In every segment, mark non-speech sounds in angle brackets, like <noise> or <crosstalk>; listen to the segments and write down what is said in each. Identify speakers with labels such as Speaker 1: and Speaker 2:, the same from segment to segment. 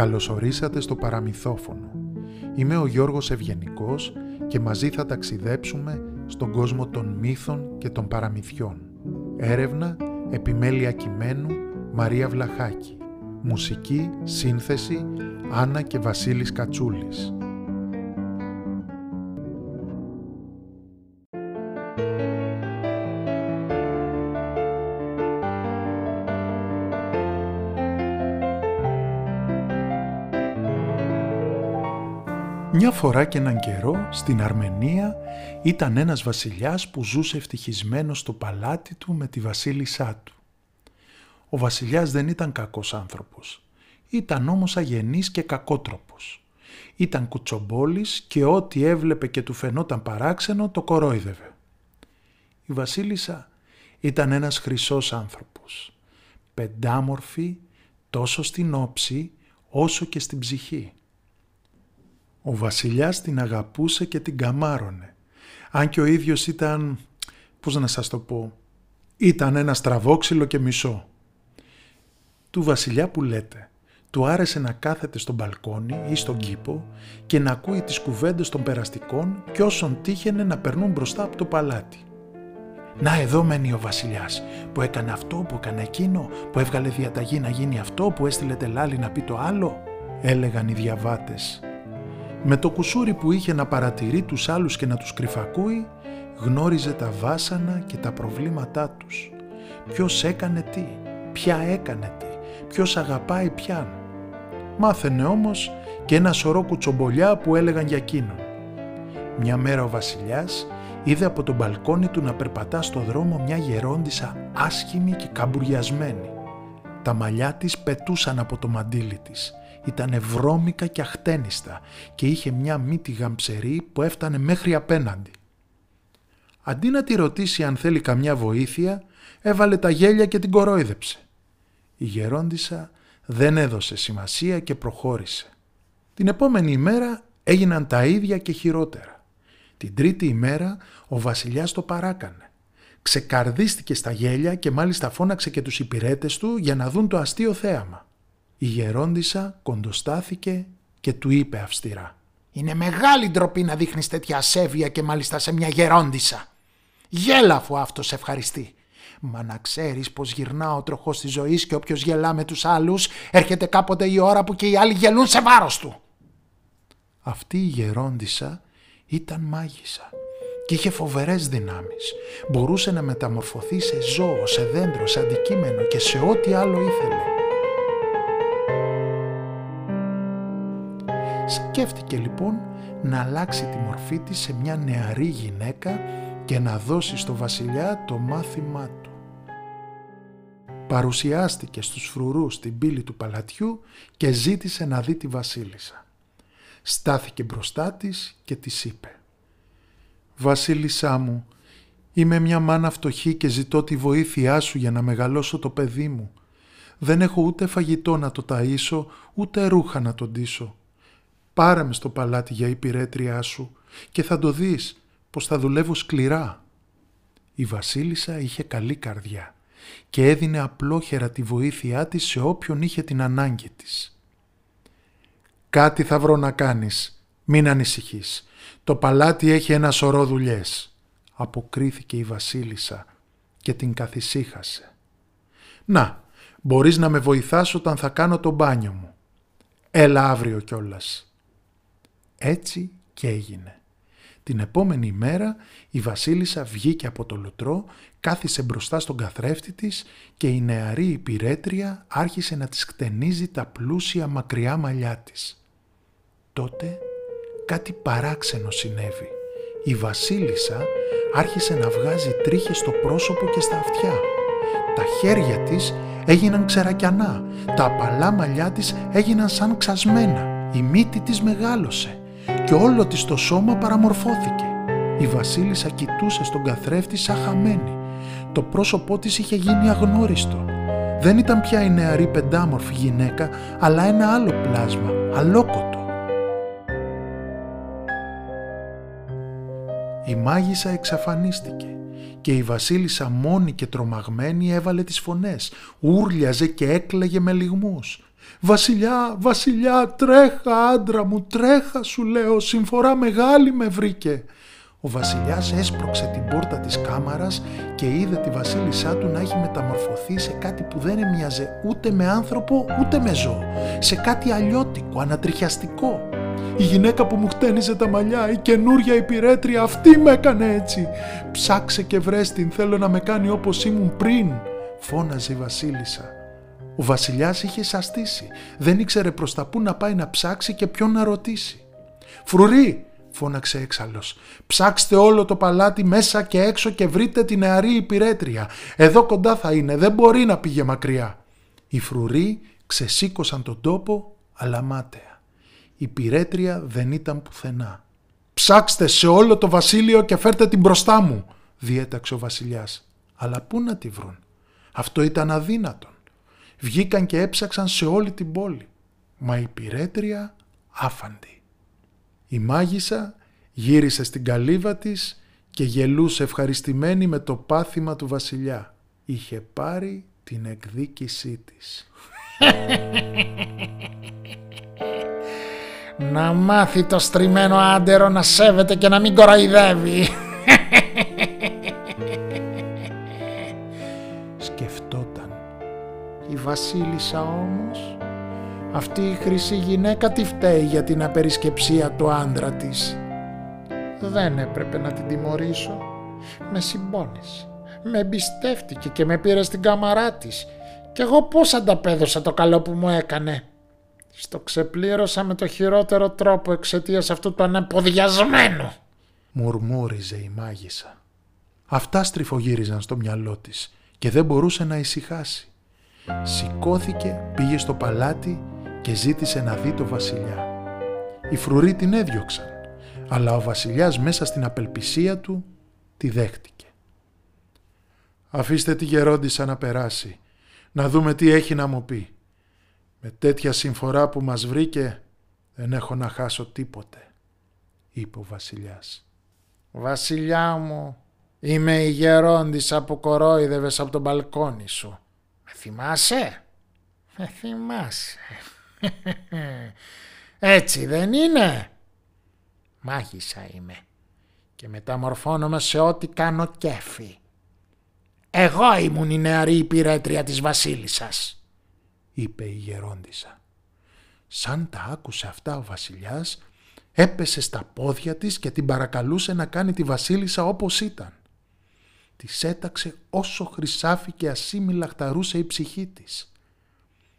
Speaker 1: Καλωσορίσατε στο παραμυθόφωνο. Είμαι ο Γιώργος Ευγενικός και μαζί θα ταξιδέψουμε στον κόσμο των μύθων και των παραμυθιών. Έρευνα, επιμέλεια κειμένου, Μαρία Βλαχάκη. Μουσική, σύνθεση, Άννα και Βασίλης Κατσούλης. Μια φορά και έναν καιρό στην Αρμενία ήταν ένας βασιλιάς που ζούσε ευτυχισμένος στο παλάτι του με τη βασίλισσά του. Ο βασιλιάς δεν ήταν κακός άνθρωπος. Ήταν όμως αγενής και κακότροπος. Ήταν κουτσομπόλης και ό,τι έβλεπε και του φαινόταν παράξενο το κορόιδευε. Η βασίλισσα ήταν ένας χρυσός άνθρωπος. Πεντάμορφη τόσο στην όψη όσο και στην ψυχή. Ο βασιλιάς την αγαπούσε και την καμάρωνε. Αν και ο ίδιος ήταν, πώς να σας το πω, ήταν ένα στραβόξυλο και μισό. Του βασιλιά που λέτε, του άρεσε να κάθεται στο μπαλκόνι ή στον κήπο και να ακούει τις κουβέντες των περαστικών και όσων τύχαινε να περνούν μπροστά από το παλάτι. Να εδώ μένει ο βασιλιάς που έκανε αυτό, που έκανε εκείνο, που έβγαλε διαταγή να γίνει αυτό, που έστειλε τελάλη να πει το άλλο, έλεγαν οι διαβάτες με το κουσούρι που είχε να παρατηρεί τους άλλους και να τους κρυφακούει, γνώριζε τα βάσανα και τα προβλήματά τους. Ποιος έκανε τι, ποια έκανε τι, ποιος αγαπάει ποιαν. Μάθαινε όμως και ένα σωρό κουτσομπολιά που έλεγαν για εκείνον. Μια μέρα ο βασιλιάς είδε από τον μπαλκόνι του να περπατά στο δρόμο μια γερόντισα άσχημη και καμπουριασμένη. Τα μαλλιά της πετούσαν από το μαντίλι της ήταν βρώμικα και αχτένιστα και είχε μια μύτη γαμψερή που έφτανε μέχρι απέναντι. Αντί να τη ρωτήσει αν θέλει καμιά βοήθεια, έβαλε τα γέλια και την κορόιδεψε. Η γερόντισα δεν έδωσε σημασία και προχώρησε. Την επόμενη ημέρα έγιναν τα ίδια και χειρότερα. Την τρίτη ημέρα ο βασιλιάς το παράκανε. Ξεκαρδίστηκε στα γέλια και μάλιστα φώναξε και τους υπηρέτες του για να δουν το αστείο θέαμα. Η γερόντισα κοντοστάθηκε και του είπε αυστηρά «Είναι μεγάλη ντροπή να δείχνεις τέτοια ασέβεια και μάλιστα σε μια γερόντισα. Γέλα αφού αυτός ευχαριστεί. Μα να ξέρεις πως γυρνά ο τροχός της ζωής και όποιος γελά με τους άλλους έρχεται κάποτε η ώρα που και οι άλλοι γελούν σε βάρος του». Αυτή η γερόντισα ήταν μάγισσα και είχε φοβερές δυνάμεις. Μπορούσε να μεταμορφωθεί σε ζώο, σε δέντρο, σε αντικείμενο και σε ό,τι άλλο ήθελε. Σκέφτηκε λοιπόν να αλλάξει τη μορφή της σε μια νεαρή γυναίκα και να δώσει στο βασιλιά το μάθημά του. Παρουσιάστηκε στους φρουρούς στην πύλη του παλατιού και ζήτησε να δει τη βασίλισσα. Στάθηκε μπροστά της και της είπε «Βασίλισσά μου, είμαι μια μάνα φτωχή και ζητώ τη βοήθειά σου για να μεγαλώσω το παιδί μου. Δεν έχω ούτε φαγητό να το ταΐσω, ούτε ρούχα να τον ντύσω. Πάρε με στο παλάτι για υπηρέτριά σου και θα το δεις πως θα δουλεύω σκληρά. Η βασίλισσα είχε καλή καρδιά και έδινε απλόχερα τη βοήθειά της σε όποιον είχε την ανάγκη της. «Κάτι θα βρω να κάνεις, μην ανησυχείς. Το παλάτι έχει ένα σωρό δουλειές», αποκρίθηκε η βασίλισσα και την καθησύχασε. «Να, μπορείς να με βοηθάς όταν θα κάνω το μπάνιο μου. Έλα αύριο κιόλας». Έτσι και έγινε. Την επόμενη μέρα η βασίλισσα βγήκε από το λουτρό, κάθισε μπροστά στον καθρέφτη της και η νεαρή υπηρέτρια άρχισε να της κτενίζει τα πλούσια μακριά μαλλιά της. Τότε κάτι παράξενο συνέβη. Η βασίλισσα άρχισε να βγάζει τρίχες στο πρόσωπο και στα αυτιά. Τα χέρια της έγιναν ξερακιανά, τα απαλά μαλλιά της έγιναν σαν ξασμένα, η μύτη της μεγάλωσε και όλο της το σώμα παραμορφώθηκε. Η βασίλισσα κοιτούσε στον καθρέφτη σαν χαμένη. Το πρόσωπό της είχε γίνει αγνώριστο. Δεν ήταν πια η νεαρή πεντάμορφη γυναίκα, αλλά ένα άλλο πλάσμα, αλόκοτο. Η μάγισσα εξαφανίστηκε και η βασίλισσα μόνη και τρομαγμένη έβαλε τις φωνές, ούρλιαζε και έκλαιγε με λιγμούς. «Βασιλιά, βασιλιά, τρέχα άντρα μου, τρέχα σου λέω, συμφορά μεγάλη με βρήκε». Ο βασιλιάς έσπρωξε την πόρτα της κάμαρας και είδε τη βασίλισσά του να έχει μεταμορφωθεί σε κάτι που δεν έμοιαζε ούτε με άνθρωπο ούτε με ζώο, σε κάτι αλλιώτικο, ανατριχιαστικό. Η γυναίκα που μου χτένιζε τα μαλλιά, η καινούρια υπηρέτρια, αυτή με έκανε έτσι. Ψάξε και βρες την, θέλω να με κάνει όπως ήμουν πριν, φώναζε η βασίλισσα. Ο βασιλιάς είχε σαστήσει, δεν ήξερε προς τα πού να πάει να ψάξει και ποιον να ρωτήσει. «Φρουρή», φώναξε έξαλλος, «ψάξτε όλο το παλάτι μέσα και έξω και βρείτε την νεαρή υπηρέτρια. Εδώ κοντά θα είναι, δεν μπορεί να πήγε μακριά». Οι φρουροί ξεσήκωσαν τον τόπο, αλλά μάταια η πυρέτρια δεν ήταν πουθενά. «Ψάξτε σε όλο το βασίλειο και φέρτε την μπροστά μου», διέταξε ο βασιλιάς. Αλλά πού να τη βρουν; Αυτό ήταν αδύνατον. Βγήκαν και έψαξαν σε όλη την πόλη. Μα η πυρέτρια άφαντη. Η μάγισσα γύρισε στην καλύβα της και γελούσε ευχαριστημένη με το πάθημα του βασιλιά. Είχε πάρει την εκδίκησή της.
Speaker 2: Να μάθει το στριμμένο άντερο να σέβεται και να μην κοροϊδεύει. Βασίλισσα όμως, αυτή η χρυσή γυναίκα τι φταίει για την απερισκεψία του άντρα της. Δεν έπρεπε να την τιμωρήσω. Με συμπόνισε. Με εμπιστεύτηκε και με πήρε στην κάμαρά της. Κι εγώ πώς ανταπέδωσα το καλό που μου έκανε. Στο ξεπλήρωσα με το χειρότερο τρόπο εξαιτίας αυτού του ανεποδιασμένου.
Speaker 1: Μουρμούριζε η μάγισσα. Αυτά στριφογύριζαν στο μυαλό της και δεν μπορούσε να ησυχάσει. Σηκώθηκε, πήγε στο παλάτι και ζήτησε να δει το βασιλιά. Οι φρουροί την έδιωξαν, αλλά ο βασιλιάς μέσα στην απελπισία του τη δέχτηκε. «Αφήστε τη γερόντισσα να περάσει, να δούμε τι έχει να μου πει», με τέτοια συμφορά που μας βρήκε δεν έχω να χάσω τίποτε, είπε ο βασιλιάς.
Speaker 2: Βασιλιά μου, είμαι η γερόντισσα που κορόιδευες από τον μπαλκόνι σου. Με θυμάσαι; Με θυμάσαι. <laughs> Έτσι δεν είναι; Μάγισσα είμαι και μεταμορφώνομαι σε ό,τι κάνω κέφι. Εγώ ήμουν η νεαρή υπηρέτρια της βασίλισσας
Speaker 1: είπε η γερόντισσα. Σαν τα άκουσε αυτά ο βασιλιάς, έπεσε στα πόδια της και την παρακαλούσε να κάνει τη βασίλισσα όπως ήταν. Της έταξε όσο χρυσάφι και ασήμι λαχταρούσε η ψυχή της.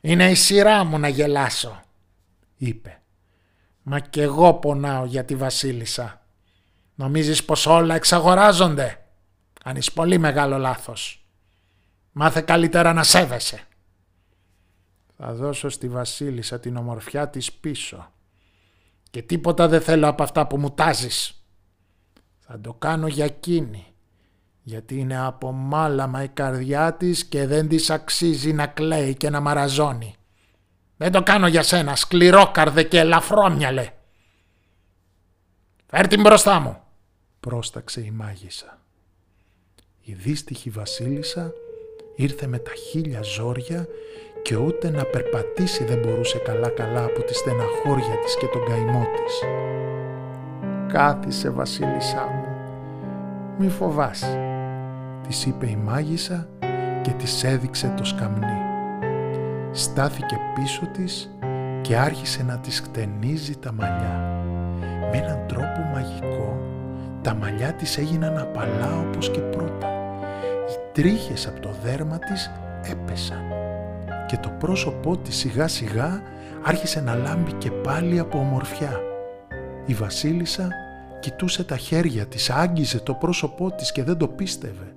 Speaker 2: «Είναι η σειρά μου να γελάσω», είπε. «Μα κι εγώ πονάω για τη βασίλισσα. Νομίζεις πως όλα εξαγοράζονται. Κάνεις πολύ μεγάλο λάθος. Μάθε καλύτερα να σέβεσαι». Θα δώσω στη βασίλισσα την ομορφιά της πίσω. Και τίποτα δεν θέλω από αυτά που μου τάζεις. Θα το κάνω για εκείνη. Γιατί είναι από μάλαμα η καρδιά της και δεν της αξίζει να κλαίει και να μαραζώνει. Δεν το κάνω για σένα, σκληρόκαρδε και ελαφρόμυαλε. Φέρ την μπροστά μου.
Speaker 1: Πρόσταξε η μάγισσα. Η δύστιχη βασίλισσα ήρθε με τα χίλια ζόρια και ούτε να περπατήσει δεν μπορούσε καλά-καλά από τη στεναχώρια της και τον καημό της.
Speaker 2: «Κάθισε, βασίλισσά μου, μη φοβάσαι»,
Speaker 1: της είπε η μάγισσα και της έδειξε το σκαμνί. Στάθηκε πίσω της και άρχισε να της χτενίζει τα μαλλιά. Με έναν τρόπο μαγικό τα μαλλιά της έγιναν απαλά όπως και πρώτα. Οι τρίχες από το δέρμα της έπεσαν και το πρόσωπό της σιγά σιγά άρχισε να λάμπει και πάλι από ομορφιά. Η βασίλισσα κοιτούσε τα χέρια της, άγγιζε το πρόσωπό της και δεν το πίστευε.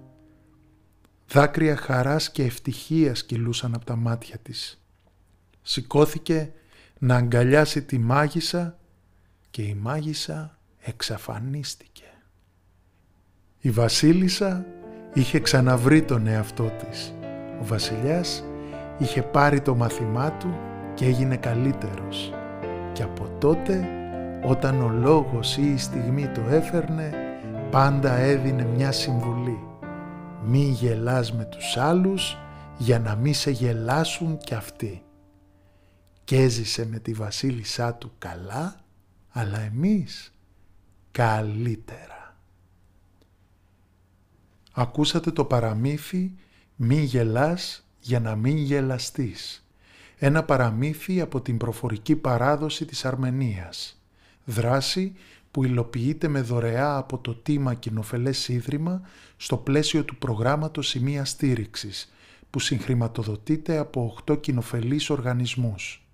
Speaker 1: Δάκρυα χαράς και ευτυχίας κυλούσαν από τα μάτια της. Σηκώθηκε να αγκαλιάσει τη μάγισσα και η μάγισσα εξαφανίστηκε. Η βασίλισσα είχε ξαναβρει τον εαυτό της. Ο βασιλιάς είχε πάρει το μαθημά του και έγινε καλύτερος. Και από τότε όταν ο λόγος ή η στιγμή το έφερνε πάντα έδινε μια συμβουλή. Μη γελάς με τους άλλους για να μη σε γελάσουν κι αυτοί. Και έζησε με τη βασίλισσά του καλά, αλλά εμείς καλύτερα. Ακούσατε το παραμύθι «Μη γελάς για να μην γελαστείς». Ένα παραμύθι από την προφορική παράδοση της Αρμενίας. Δράση που υλοποιείται με δωρεά από το Τίμα Κοινοφελές Ίδρυμα στο πλαίσιο του προγράμματος Σημεία Στήριξης, που συγχρηματοδοτείται από 8 κοινοφελείς οργανισμούς.